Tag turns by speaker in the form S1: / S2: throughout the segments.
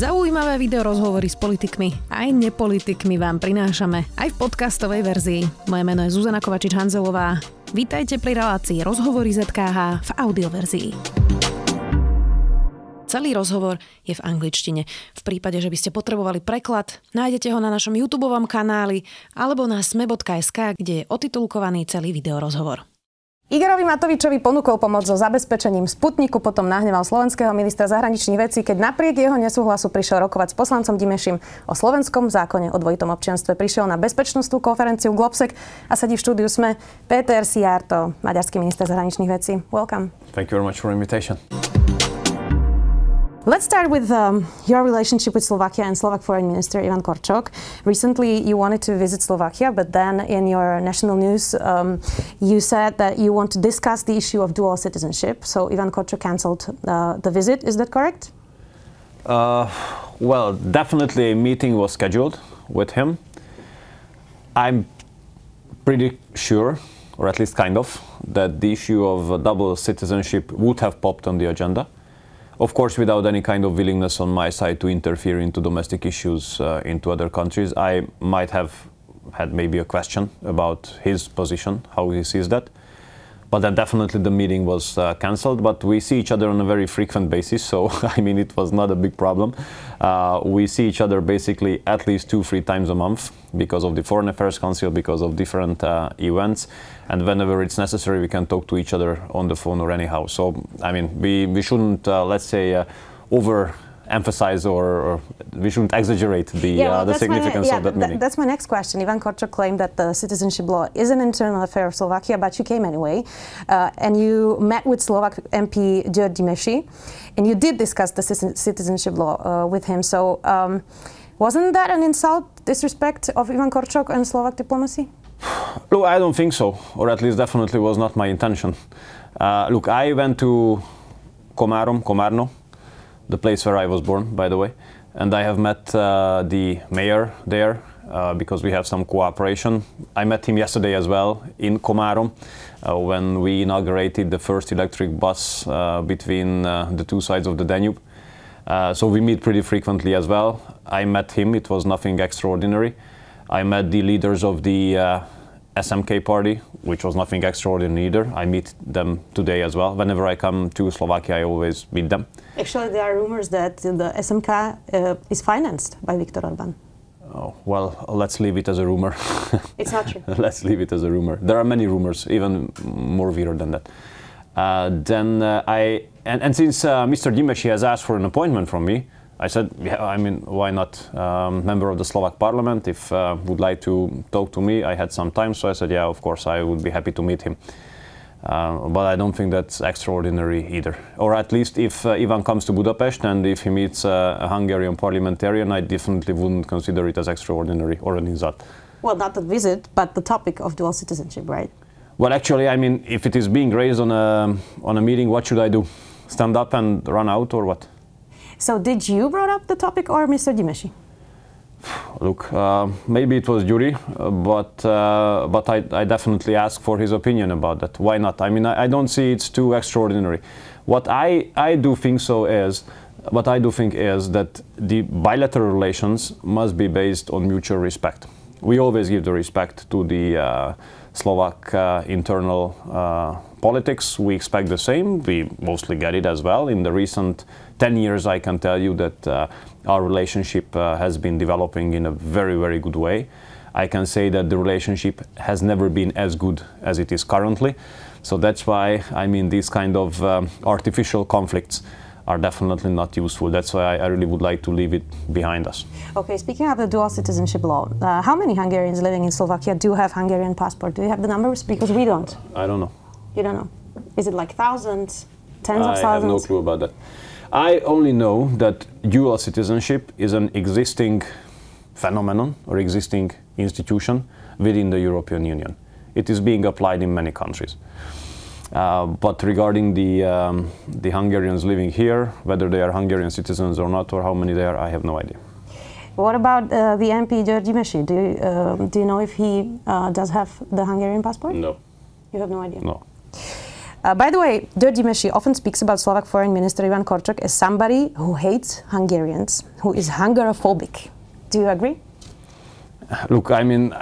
S1: Zaujímavé video rozhovory s politikmi aj nepolitikmi vám prinášame aj v podcastovej verzii. Moje meno je Zuzana Kovačič-Hanzelová. Vítajte pri relácii Rozhovory ZKH v audioverzii. Celý rozhovor je v angličtine. V prípade, že by ste potrebovali preklad, nájdete ho na našom YouTube kanáli alebo na sme.sk, kde je otitulkovaný celý videorozhovor. Igorovi Matovičovi ponúkol pomoc so zabezpečením Sputniku, potom nahneval slovenského ministra zahraničných vecí, keď napriek jeho nesúhlasu prišiel rokovať s poslancom Dimešim o slovenskom zákone o dvojitom občianstve. Prišiel na bezpečnostnú konferenciu Globsek a sedí v štúdiu sme Peter Siarto, maďarský minister zahraničných vecí. Welcome.
S2: Thank you very much for invitation.
S1: Let's start with um, your relationship with Slovakia and Slovak Foreign Minister Ivan Korčok. Recently, you wanted to visit Slovakia, but then in your national news, um, you said that you want to discuss the issue of dual citizenship. So Ivan Korčok cancelled uh, the visit. Is that correct?
S2: Uh, well, definitely a meeting was scheduled with him. I'm pretty sure, or at least kind of, that the issue of double citizenship would have popped on the agenda of course, without any kind of willingness on my side to interfere into domestic issues uh, into other countries, I might have had maybe a question about his position, how he sees that but then definitely the meeting was uh, cancelled. But we see each other on a very frequent basis, so I mean it was not a big problem. Uh, we see each other basically at least two, three times a month because of the Foreign Affairs Council, because of different uh, events, and whenever it's necessary, we can talk to each other on the phone or anyhow. So I mean, we we shouldn't uh, let's say uh, over emphasize or, or, we shouldn't exaggerate the, yeah, well, uh, the significance
S1: my, yeah,
S2: of that meeting.
S1: that's my next question. Ivan Korčok claimed that the citizenship law is an internal affair of Slovakia, but you came anyway. Uh, and you met with Slovak MP György Gyimesi, and you did discuss the citizenship law uh, with him. So um, wasn't that an insult, disrespect of Ivan Korčok and Slovak diplomacy?
S2: Look, I don't think so, or at least definitely was not my intention. Uh, look, I went to Komárom, Komárno, the place where I was born, by the way. And I have met uh, the mayor there uh, because we have some cooperation. I met him yesterday as well in Komárom uh, when we inaugurated the first electric bus uh, between uh, the two sides of the Danube. So we meet pretty frequently as well. I met him, it was nothing extraordinary. I met the leaders of the SMK party, which was nothing extraordinary either. I meet them today as well. Whenever I come to Slovakia, I always meet them.
S1: Actually, there are rumors that the SMK uh, is financed by Viktor Orban.
S2: Oh, well, let's leave it as a rumor.
S1: it's not true.
S2: let's leave it as a rumor. There are many rumors, even more weird than that. Uh, then uh, I, and, and since uh, Mr. Gyimesi has asked for an appointment from me, I said, yeah, I mean, why not? Um, member of the Slovak parliament, if uh, would like to talk to me, I had some time, so I said, yeah, of course, I would be happy to meet him. Uh, but I don't think that's extraordinary either. Or at least if uh, Ivan comes to Budapest and if he meets uh, a Hungarian parliamentarian, I definitely wouldn't consider it as extraordinary or an insult.
S1: Well, not the visit, but the topic of dual citizenship, right?
S2: Well, actually, I mean, if it is being raised on a, on a meeting, what should I do? Stand up and run out or what?
S1: So did you brought up the topic or Mr. Gyimesi?
S2: Look, uh, maybe it was Gyuri, uh, but uh, but I, I, definitely ask for his opinion about that. Why not? I mean, I, I, don't see it's too extraordinary. What I, I do think so is, what I do think is that the bilateral relations must be based on mutual respect. We always give the respect to the uh, Slovak uh, internal uh, politics. We expect the same. We mostly get it as well in the recent 10 years, I can tell you that uh, our relationship uh, has been developing in a very, very good way. I can say that the relationship has never been as good as it is currently. So that's why, I mean, these kind of um, artificial conflicts are definitely not useful. That's why I, I, really would like to leave it behind us.
S1: Okay, speaking of the dual citizenship law, uh, how many Hungarians living in Slovakia do have Hungarian passport? Do you have the numbers? Because we don't.
S2: I don't know.
S1: You don't know. Is it like thousands, tens
S2: I
S1: of thousands?
S2: I have no clue about that. I only know that dual citizenship is an existing phenomenon or existing institution within the European Union. It is being applied in many countries. Uh, but regarding the, um, the Hungarians living here, whether they are Hungarian citizens or not, or how many there are, I have no idea.
S1: What about uh, the MP György Gyimesi? Do you, uh, do you know if he uh, does have the Hungarian passport?
S2: No.
S1: You have no idea?
S2: No.
S1: Uh, by the way, György Gyimesi often speaks about Slovak Foreign Minister Ivan Korčok as somebody who hates Hungarians, who is Hungarophobic. Do you agree?
S2: Look, I mean,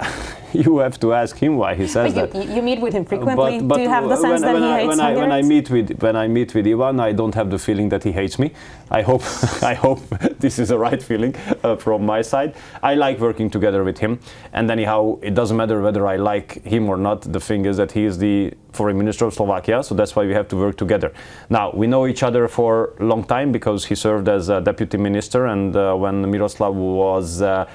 S2: you have to ask him why he says
S1: but
S2: that.
S1: You, you meet with him frequently. But, but Do you have the sense
S2: when,
S1: that
S2: when
S1: he
S2: I,
S1: hates
S2: when
S1: I,
S2: when I meet with when I meet with Ivan, I don't have the feeling that he hates me. I hope I hope this is the right feeling uh, from my side. I like working together with him, and anyhow, it doesn't matter whether I like him or not. The thing is that he is the foreign minister of Slovakia, so that's why we have to work together. Now we know each other for a long time because he served as a deputy minister, and uh, when Miroslav was uh,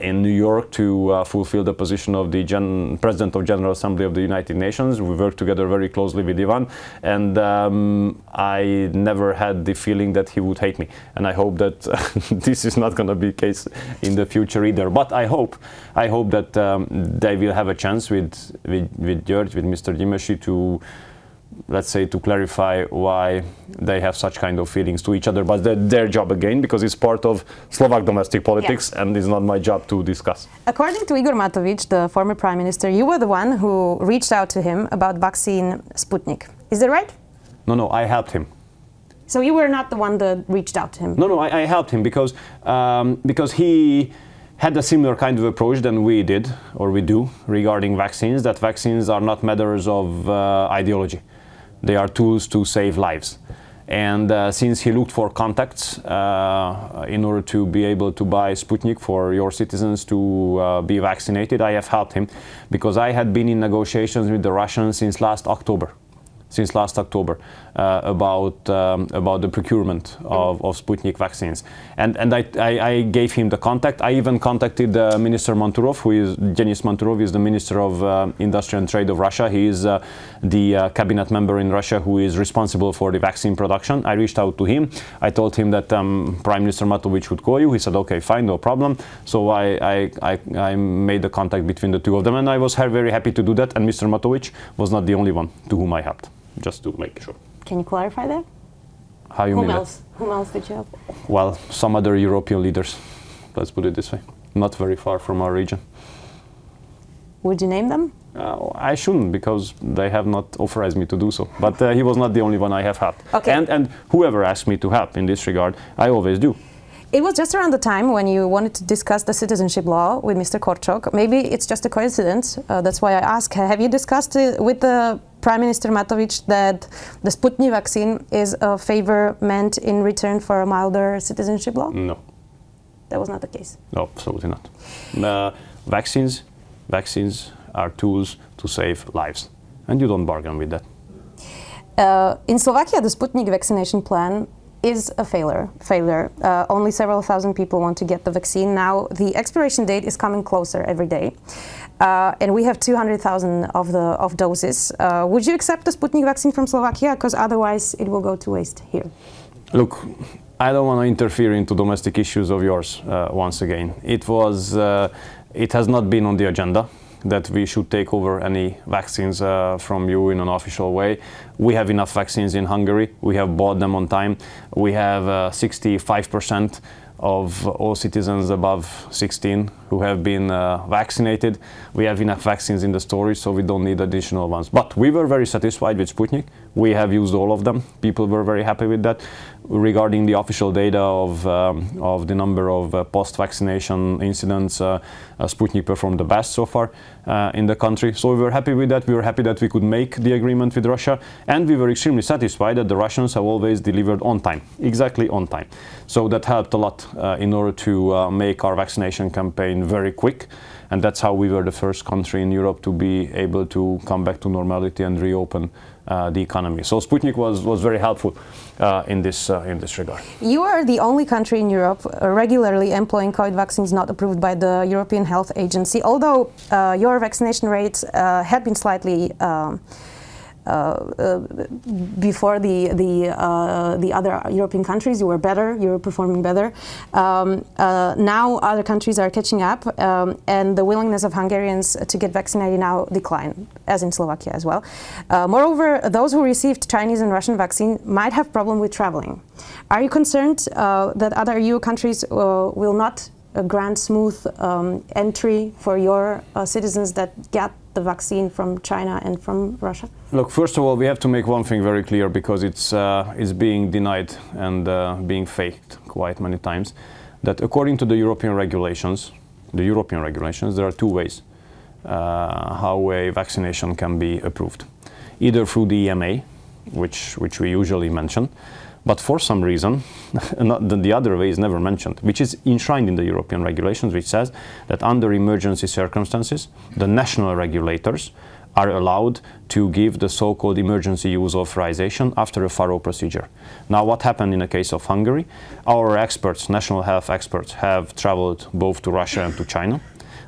S2: in New York to uh, fulfill the position of the Gen- President of General Assembly of the United Nations. We worked together very closely with Ivan, and um, I never had the feeling that he would hate me. And I hope that this is not going to be the case in the future either. But I hope, I hope that um, they will have a chance with with, with George, with Mr. Gyimesi to let's say, to clarify why they have such kind of feelings to each other. But their job again, because it's part of Slovak domestic politics yeah. and it's not my job to discuss.
S1: According to Igor Matovic, the former prime minister, you were the one who reached out to him about vaccine Sputnik. Is that right?
S2: No, no, I helped him.
S1: So you were not the one that reached out to him?
S2: No, no, I, I helped him because, um, because he had a similar kind of approach than we did or we do regarding vaccines that vaccines are not matters of uh, ideology they are tools to save lives. And uh, since he looked for contacts uh, in order to be able to buy Sputnik for your citizens to uh, be vaccinated, I have helped him because I had been in negotiations with the Russians since last October since last October uh, about um, about the procurement of, of Sputnik vaccines, and and I, I, I, gave him the contact. I even contacted uh, Minister Manturov, who is Denis Manturov, is the Minister of uh, Industry and Trade of Russia. He is uh, the uh, cabinet member in Russia who is responsible for the vaccine production. I reached out to him. I told him that um, Prime Minister Matovic would call you. He said, "Okay, fine, no problem." So I, I, I, I made the contact between the two of them, and I was very happy to do that. And Mr. Matovic was not the only one to whom I helped just to make sure.
S1: Can you clarify that?
S2: How you
S1: Whom
S2: mean
S1: else?
S2: That?
S1: Whom else did you help?
S2: Well, some other European leaders. Let's put it this way. Not very far from our region.
S1: Would you name them?
S2: Uh, I shouldn't because they have not authorized me to do so. But uh, he was not the only one I have helped.
S1: Okay.
S2: And, and whoever asked me to help in this regard, I always do.
S1: It was just around the time when you wanted to discuss the citizenship law with Mr. Korčok. Maybe it's just a coincidence. Uh, that's why I ask. Have you discussed it with the Prime Minister Matovic that the Sputnik vaccine is a favor meant in return for a milder citizenship law?
S2: No.
S1: That was not the case.
S2: No, absolutely not. Uh, vaccines, vaccines are tools to save lives, and you don't bargain with that.
S1: Uh, in Slovakia, the Sputnik vaccination plan is a failure. Failure. Uh, only several thousand people want to get the vaccine now. The expiration date is coming closer every day, uh, and we have 200,000 of the of doses. Uh, would you accept the Sputnik vaccine from Slovakia? Because otherwise, it will go to waste here.
S2: Look. I don't want to interfere into domestic issues of yours uh, once again. It was, uh, it has not been on the agenda that we should take over any vaccines uh, from you in an official way. We have enough vaccines in Hungary. We have bought them on time. We have uh, 65% of all citizens above 16 who have been uh, vaccinated. We have enough vaccines in the storage, so we don't need additional ones. But we were very satisfied with Sputnik. We have used all of them. People were very happy with that regarding the official data of, um, of the number of uh, post-vaccination incidents, uh, uh, Sputnik performed the best so far uh, in the country. So we were happy with that. We were happy that we could make the agreement with Russia, and we were extremely satisfied that the Russians have always delivered on time, exactly on time. So that helped a lot uh, in order to uh, make our vaccination campaign very quick and that's how we were the first country in Europe to be able to come back to normality and reopen uh, the economy. So Sputnik was, was very helpful uh, in this uh, in this regard.
S1: You are the only country in Europe uh, regularly employing COVID vaccines not approved by the European Health Agency. Although uh, your vaccination rates uh, have been slightly um, before the the uh, the other European countries, you were better. You were performing better. Um, now other countries are catching up, um, and the willingness of Hungarians to get vaccinated now decline, as in Slovakia as well. moreover, those who received Chinese and Russian vaccine might have problem with traveling. Are you concerned that other EU countries will not grant smooth um, entry for your uh, citizens that get the vaccine from China and from Russia?
S2: Look, first of all, we have to make one thing very clear because it's, uh, it's being denied and uh, being faked quite many times. That according to the European regulations, the European regulations, there are two ways uh, how a vaccination can be approved. Either through the EMA, which, which we usually mention, but for some reason, the other way is never mentioned, which is enshrined in the European regulations, which says that under emergency circumstances, the national regulators are allowed to give the so-called emergency use authorization after a thorough procedure. Now, what happened in the case of Hungary? Our experts, national health experts, have traveled both to Russia and to China.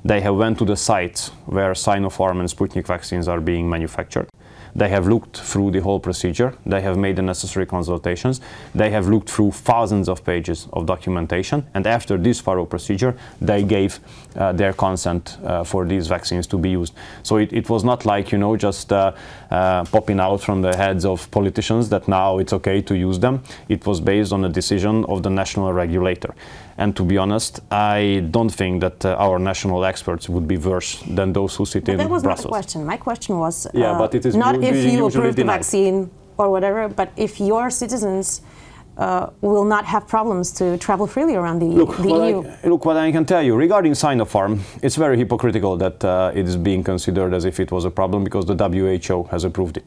S2: They have went to the sites where Sinopharm and Sputnik vaccines are being manufactured. They have looked through the whole procedure. They have made the necessary consultations. They have looked through thousands of pages of documentation. And after this thorough procedure, they gave uh, their consent uh, for these vaccines to be used. So it, it was not like, you know, just uh, uh popping out from the heads of politicians that now it's okay to use them. It was based on a decision of the national regulator. And to be honest, I don't think that uh, our national experts would be worse than those who sit
S1: but
S2: in
S1: that was
S2: Brussels.
S1: my question. My question was
S2: yeah, but it is
S1: not if you approve the vaccine or whatever, but if your citizens uh, will not have problems to travel freely around the,
S2: look,
S1: the EU.
S2: I, look, what I can tell you regarding Sinopharm, it's very hypocritical that uh, it is being considered as if it was a problem because the WHO has approved it.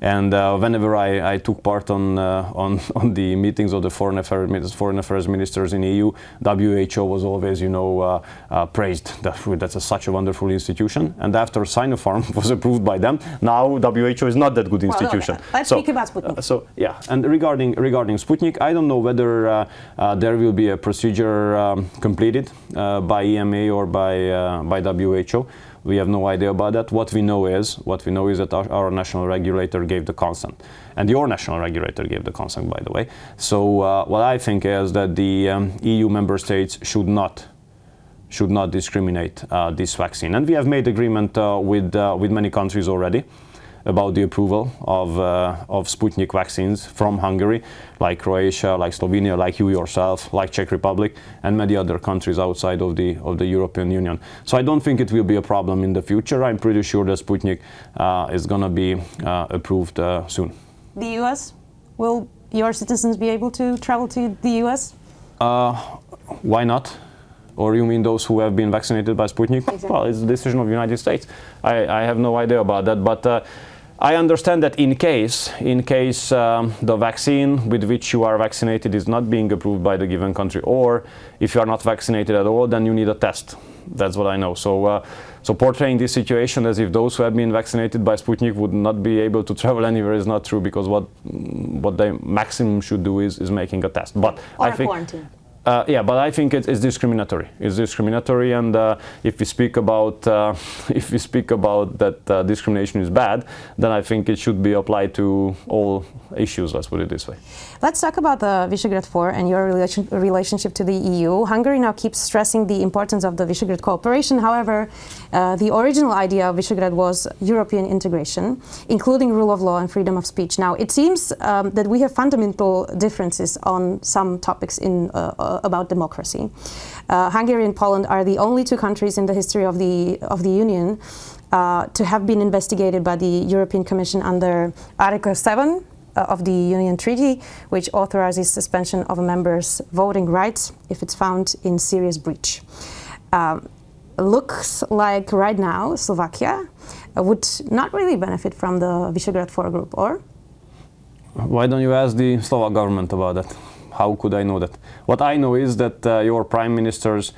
S2: And uh, whenever I, I, took part on, uh, on, on the meetings of the foreign affairs, foreign affairs ministers in EU, WHO was always, you know, uh, uh praised. That, that's a, such a wonderful institution. And after Sinopharm was approved by them, now WHO is not that good institution.
S1: Well, no, let's
S2: so,
S1: speak about Sputnik.
S2: Uh, so yeah, and regarding regarding Sputnik, I don't know whether uh, there will be a procedure um, completed by EMA or by by WHO. We have no idea about that. What we know is, what we know is that our, our national regulator gave the consent, and your national regulator gave the consent, by the way. So uh, what I think is that the um, EU member states should not should not discriminate uh, this vaccine, and we have made agreement uh, with uh, with many countries already about the approval of, uh, of Sputnik vaccines from Hungary, like Croatia, like Slovenia, like you yourself, like Czech Republic, and many other countries outside of the, of the European Union. So I don't think it will be a problem in the future. I'm pretty sure that Sputnik uh, is going to be uh, approved uh, soon.
S1: The US? Will your citizens be able to travel to the US?
S2: Uh, why not? Or you mean those who have been vaccinated by Sputnik?
S1: Exactly.
S2: Well, it's the decision of the United States. I, I have no idea about that, but uh, I understand that in case, in case um, the vaccine with which you are vaccinated is not being approved by the given country, or if you are not vaccinated at all, then you need a test. That's what I know. So, uh, so portraying this situation as if those who have been vaccinated by Sputnik would not be able to travel anywhere is not true because what what they maximum should do is, is making a test. But
S1: or
S2: I think
S1: quarantine.
S2: Uh, yeah, but I think it's, it's discriminatory. It's discriminatory, and uh, if we speak about uh, if we speak about that uh, discrimination is bad, then I think it should be applied to all issues. Let's put it this way.
S1: Let's talk about the Visegrad Four and your relation, relationship to the EU. Hungary now keeps stressing the importance of the Visegrad cooperation. However, uh, the original idea of Visegrad was European integration, including rule of law and freedom of speech. Now, it seems um, that we have fundamental differences on some topics in, uh, uh about democracy. Uh, Hungary and Poland are the only two countries in the history of the, of the Union uh, to have been investigated by the European Commission under Article 7 uh, of the Union Treaty, which authorizes suspension of a member's voting rights if it's found in serious breach. Um, looks like right now Slovakia would not really benefit from the Visegrad 4 group, or?
S2: Why don't you ask the Slovak government about that? How could I know that? What I know is that uh, your prime ministers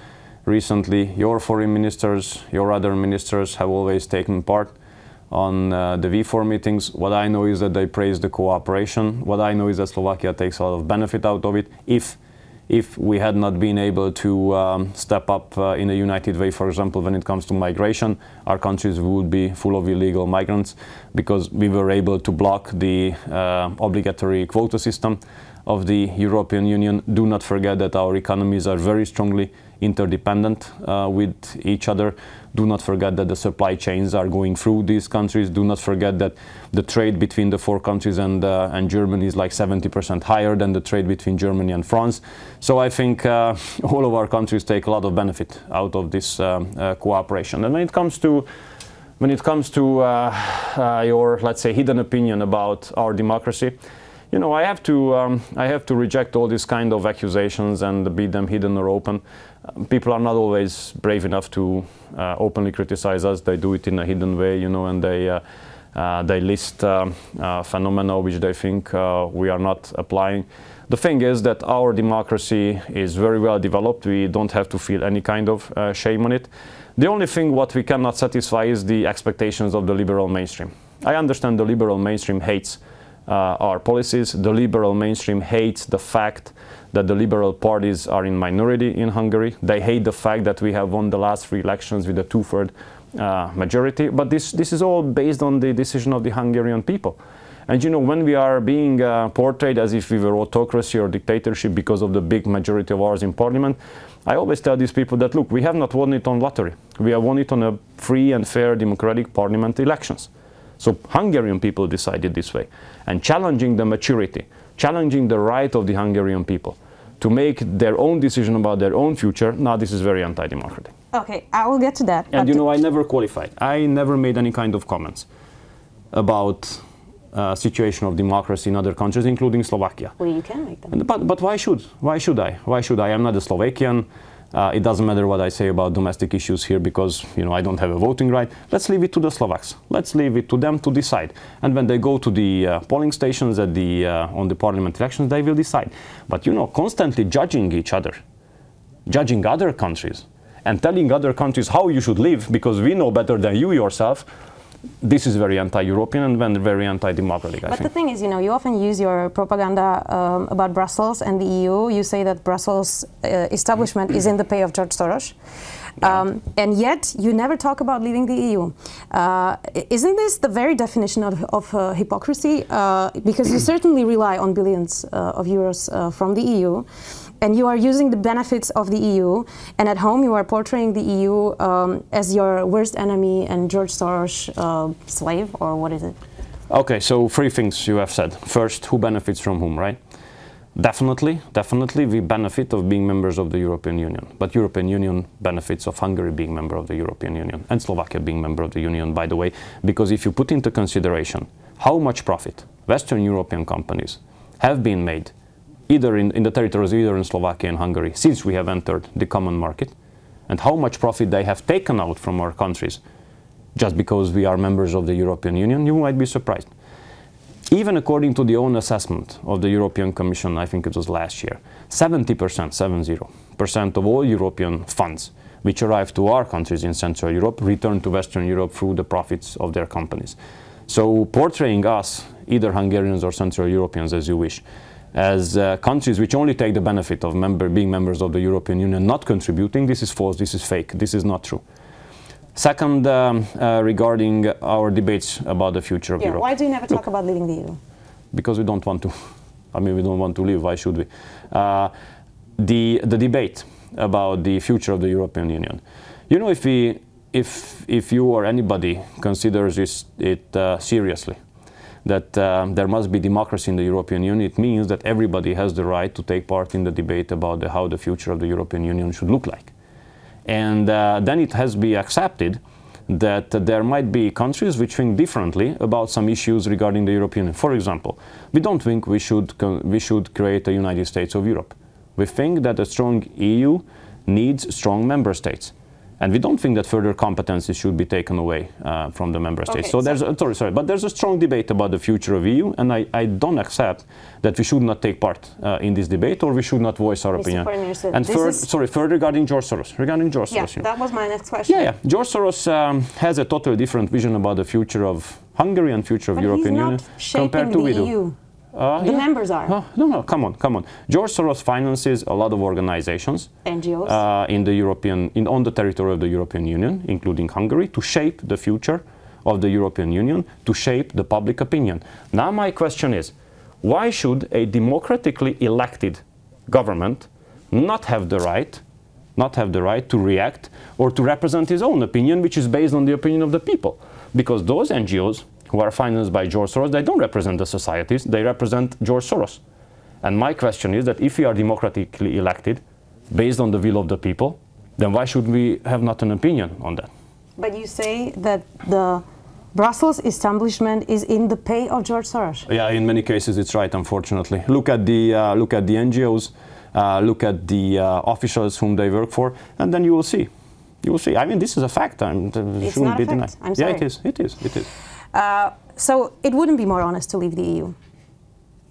S2: recently, your foreign ministers, your other ministers have always taken part on uh, the V4 meetings. What I know is that they praise the cooperation. What I know is that Slovakia takes a lot of benefit out of it. If if we had not been able to um, step up uh, in a united way, for example, when it comes to migration, our countries would be full of illegal migrants because we were able to block the uh, obligatory quota system of the European Union. Do not forget that our economies are very strongly interdependent uh, with each other. Do not forget that the supply chains are going through these countries. Do not forget that the trade between the four countries and, uh, and Germany is like 70% higher than the trade between Germany and France. So I think uh, all of our countries take a lot of benefit out of this um, uh, cooperation. And when it comes to when it comes to uh, uh, your, let's say, hidden opinion about our democracy, you know, I have to, um, I have to reject all these kind of accusations and be them hidden or open. Um, people are not always brave enough to uh, openly criticize us. They do it in a hidden way, you know, and they uh, uh, they list um, uh, phenomena which they think uh, we are not applying. The thing is that our democracy is very well developed. We don't have to feel any kind of uh, shame on it. The only thing what we cannot satisfy is the expectations of the liberal mainstream. I understand the liberal mainstream hates uh, our policies. The liberal mainstream hates the fact that the liberal parties are in minority in Hungary. They hate the fact that we have won the last three elections with a two-third uh, majority. But this, this is all based on the decision of the Hungarian people. And you know, when we are being uh, portrayed as if we were autocracy or dictatorship because of the big majority of ours in parliament, I always tell these people that look, we have not won it on lottery. We have won it on a free and fair democratic parliament elections. So Hungarian people decided this way. And challenging the maturity, challenging the right of the Hungarian people to make their own decision about their own future, now this is very anti-democratic.
S1: Okay, I will get to that.
S2: And you know, I never qualified. I never made any kind of comments about uh, situation of democracy in other countries, including Slovakia.
S1: Well, you can make them.
S2: But, but why should? Why should I? Why should I? I'm not a Slovakian. Uh, it doesn't matter what I say about domestic issues here because you know I don't have a voting right. Let's leave it to the Slovaks. Let's leave it to them to decide. And when they go to the uh, polling stations at the uh, on the parliament elections, they will decide. But you know, constantly judging each other, judging other countries, and telling other countries how you should live because we know better than you yourself this is very anti-European and very anti-democratic.
S1: I but think. the thing is, you know, you often use your propaganda um, about Brussels and the EU. You say that Brussels uh, establishment is in the pay of George Soros. Um, and yet, you never talk about leaving the EU. Uh, isn't this the very definition of, of uh, hypocrisy? Uh, because you certainly rely on billions uh, of euros uh, from the EU and you are using the benefits of the EU, and at home you are portraying the EU um, as your worst enemy and George Soros uh, slave, or what is it?
S2: Okay, so three things you have said. First, who benefits from whom, right? Definitely, definitely, we benefit of being members of the European Union. But European Union benefits of Hungary being member of the European Union and Slovakia being member of the Union, by the way, because if you put into consideration how much profit Western European companies have been made either in, in the territories, either in Slovakia and Hungary, since we have entered the common market, and how much profit they have taken out from our countries just because we are members of the European Union, you might be surprised. Even according to the own assessment of the European Commission, I think it was last year, 70%, 70% of all European funds which arrive to our countries in Central Europe return to Western Europe through the profits of their companies. So portraying us, either Hungarians or Central Europeans as you wish, as uh, countries which only take the benefit of member, being members of the European Union not contributing, this is false, this is fake, this is not true. Second, um, uh, regarding our debates about the future of
S1: yeah,
S2: Europe.
S1: Why do you never talk Look, about leaving the EU?
S2: Because we don't want to. I mean, we don't want to leave. Why should we? Uh, the, the debate about the future of the European Union. You know, if, we, if, if you or anybody considers this, it uh, seriously, that um, there must be democracy in the European Union, it means that everybody has the right to take part in the debate about the, how the future of the European Union should look like. And uh, then it has to be accepted that there might be countries which think differently about some issues regarding the European Union. For example, we don't think we should, we should create a United States of Europe. We think that a strong EU needs strong member states. And we don't think that further competencies should be taken away uh, from the member states. Okay, so, so there's a, sorry, sorry, but there's a strong debate about the future of EU, and I, I don't accept that we should not take part uh, in this debate or we should not voice our Mr. opinion. and third, sorry, third regarding George Soros, regarding George
S1: yeah,
S2: Soros.
S1: Yeah, that was my next question.
S2: Yeah, yeah. George Soros um, has a totally different vision about the future of Hungary and future of
S1: but
S2: European Union
S1: compared to we do. EU. Uh, the yeah. members are.
S2: Oh, no, no, come on, come on. George Soros finances a lot of organizations,
S1: NGOs, uh,
S2: in the European, in, on the territory of the European Union, including Hungary, to shape the future of the European Union, to shape the public opinion. Now, my question is, why should a democratically elected government not have the right, not have the right to react or to represent his own opinion, which is based on the opinion of the people? Because those NGOs who are financed by George Soros, they don't represent the societies, they represent George Soros. And my question is that if we are democratically elected, based on the will of the people, then why should we have not an opinion on that?
S1: But you say that the Brussels establishment is in the pay of George Soros.
S2: Yeah, in many cases it's right. Unfortunately, look at the uh, look at the NGOs, uh, look at the uh, officials whom they work for, and then you will see. You will see. I mean, this is a fact. I'm, it
S1: It's
S2: shouldn't
S1: not
S2: be
S1: a fact.
S2: denied.
S1: I'm
S2: yeah, it is. It is. It is.
S1: Uh, so it wouldn't be more honest to leave the EU.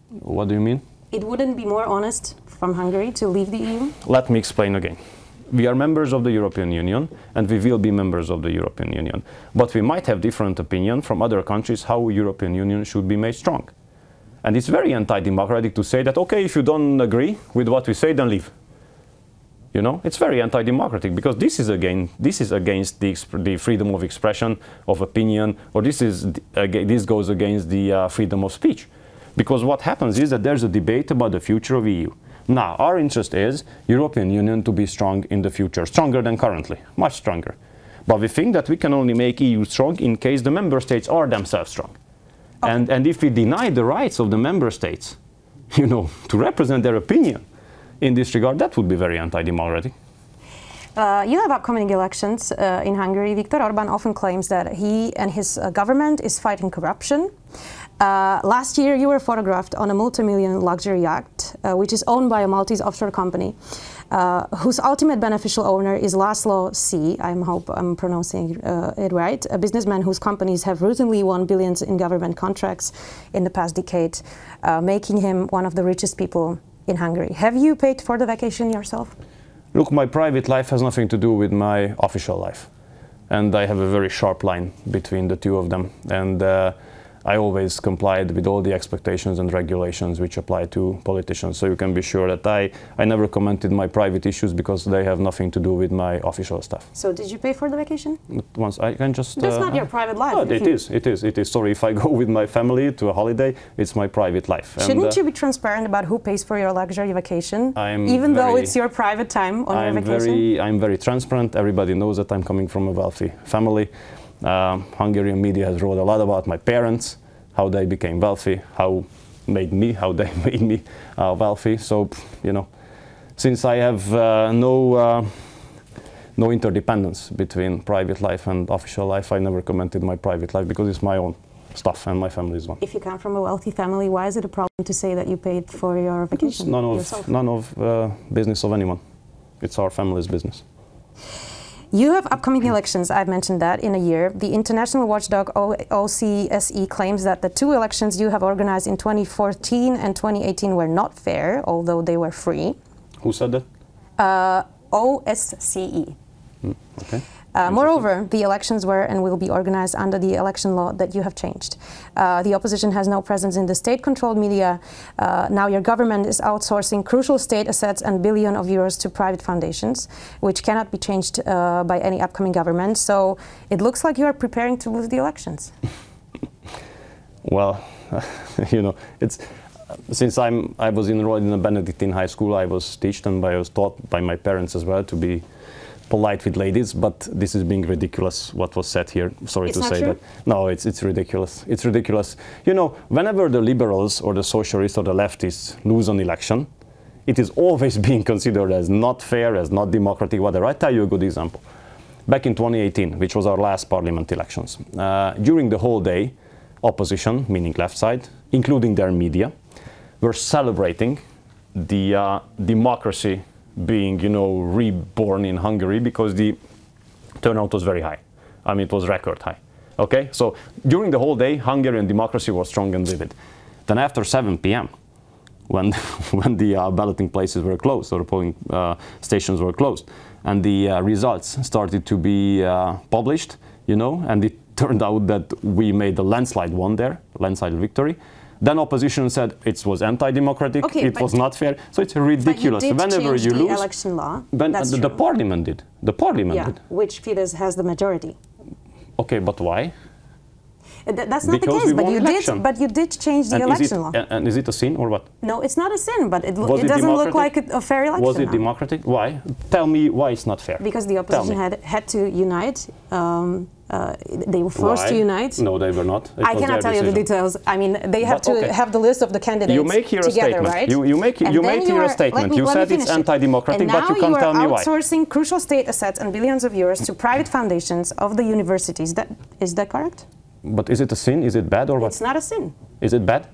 S2: What do you mean?
S1: It wouldn't be more honest from Hungary to leave the EU.
S2: Let me explain again. We are members of the European Union and we will be members of the European Union. But we might have different opinion from other countries how European Union should be made strong. And it's very anti-democratic to say that okay, if you don't agree with what we say, then leave. You know, it's very anti-democratic because this is again this is against the, exp- the freedom of expression, of opinion, or this is th- this goes against the uh, freedom of speech. Because what happens is that there's a debate about the future of EU. Now, our interest is European Union to be strong in the future, stronger than currently, much stronger. But we think that we can only make EU strong in case the member states are themselves strong. And, and if we deny the rights of the member states, you know, to represent their opinion in this regard, that would be very anti-democratic.
S1: Uh, you have upcoming elections uh, in Hungary. Viktor Orban often claims that he and his uh, government is fighting corruption. Uh, last year, you were photographed on a multi-million luxury yacht, uh, which is owned by a Maltese offshore company, uh, whose ultimate beneficial owner is Laszlo Szijj. I hope I'm pronouncing it right, a businessman whose companies have routinely won billions in government contracts in the past decade, making him one of the richest people in Hungary. Have you paid for the vacation yourself?
S2: Look, my private life has nothing to do with my official life. And I have a very sharp line between the two of them. And uh, I always complied with all the expectations and regulations which apply to politicians. So you can be sure that I, I never commented my private issues because they have nothing to do with my official stuff.
S1: So did you pay for the vacation?
S2: Once I can just.
S1: That's
S2: uh,
S1: not your private life.
S2: No, it
S1: you-
S2: is. It is. It is. Sorry, if I go with my family to a holiday, it's my private life.
S1: Shouldn't
S2: uh,
S1: you be transparent about who pays for your luxury vacation,
S2: I'm
S1: even though it's your private time on
S2: I'm
S1: your vacation?
S2: very, I'm very transparent. Everybody knows that I'm coming from a wealthy family. Um, Hungarian media has wrote a lot about my parents, how they became wealthy, how made me, how they made me uh, wealthy. So, you know, since I have uh, no uh, no interdependence between private life and official life, I never commented my private life because it's my own stuff and my family's one.
S1: if you come from a wealthy family, why is it a problem to say that you paid for your
S2: It's
S1: vacation
S2: none of
S1: yourself?
S2: none of uh, business of anyone. It's our family's business.
S1: You have upcoming elections, I've mentioned that, in a year. The international watchdog o- OCSE E claims that the two elections you have organized in 2014 and 2018 were not fair, although they were free.
S2: Who said that?
S1: Uh, OSCE.
S2: Okay.
S1: Uh, moreover, the elections were and will be organized under the election law that you have changed. Uh, the opposition has no presence in the state controlled media. Uh, now, your government is outsourcing crucial state assets and billion of euros to private foundations, which cannot be changed uh, by any upcoming government. So it looks like you are preparing to lose the elections.
S2: Well, you know, it's since I'm I was enrolled in a Benedictine high school, I was taught and I was taught by my parents as well to be polite with ladies. But this is being ridiculous. What was said here? Sorry
S1: It's
S2: to say
S1: true?
S2: that. No, it's it's ridiculous. It's ridiculous. You know, whenever the liberals or the socialists or the leftists lose an election, it is always being considered as not fair, as not democratic, whatever. I tell you a good example. Back in 2018, which was our last parliament elections, uh, during the whole day, opposition, meaning left side, including their media, were celebrating the uh, democracy being, you know, reborn in Hungary because the turnout was very high. I mean, it was record high. Okay, so during the whole day, Hungarian democracy was strong and vivid. Then after 7 p.m., when when the uh, balloting places were closed or polling uh, stations were closed, and the uh, results started to be uh, published, you know, and it turned out that we made a landslide one there, landslide victory. Then opposition said it was anti-democratic,
S1: Okay,
S2: it was not fair. So it's ridiculous.
S1: You
S2: Whenever you
S1: the
S2: lose,
S1: election law.
S2: the, the parliament did. The parliament
S1: yeah,
S2: did.
S1: which Fidesz has the majority.
S2: Okay, but why?
S1: Th- that's not
S2: Because
S1: the case, but you
S2: election.
S1: did. But you did change the
S2: And
S1: election
S2: it,
S1: law.
S2: and- and is it a sin or what?
S1: No, it's not a sin, but it, it
S2: it
S1: doesn't look like a, a fair election.
S2: Was it
S1: now.
S2: democratic? Why? Tell me why it's not fair.
S1: Because the opposition had had to unite um, Uh, they were forced
S2: Why?
S1: to unite.
S2: No, they were not. It
S1: I cannot tell you the details. I mean, they have
S2: But,
S1: to
S2: okay.
S1: have the list of the candidates
S2: You make here a
S1: together,
S2: statement.
S1: right?
S2: You- you make-
S1: And
S2: you here a statement.
S1: me-
S2: You said it's
S1: it.
S2: anti-democratic, but you can't
S1: are
S2: tell me why.
S1: outsourcing crucial state assets and billions of euros to private foundations of the universities. That is that correct?
S2: But is it a sin? Is it bad or what?
S1: It's not a sin.
S2: Is it bad?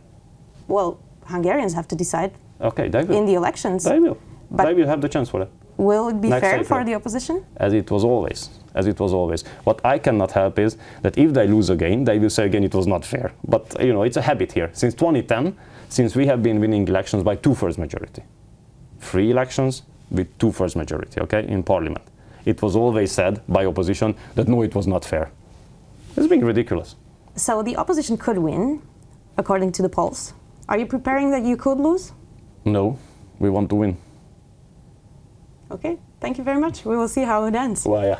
S1: Well, Hungarians have to decide
S2: Okay, they will.
S1: in the elections.
S2: They will.
S1: But-
S2: they will have the chance for that.
S1: Will it be
S2: Next
S1: fair
S2: April.
S1: for the opposition?
S2: As it was always. As it was always. What I cannot help is that if they lose again, they will say again it was not fair. But you know, it's a habit here. Since 2010, since we have been winning elections by two-thirds majority, three elections with two-thirds majority, okay, in parliament. It was always said by opposition that no, it was not fair. It's being ridiculous.
S1: So the opposition could win, according to the polls. Are you preparing that you could lose?
S2: No, we want to win.
S1: Okay, thank you very much. We will see how it ends.
S2: Well, yeah.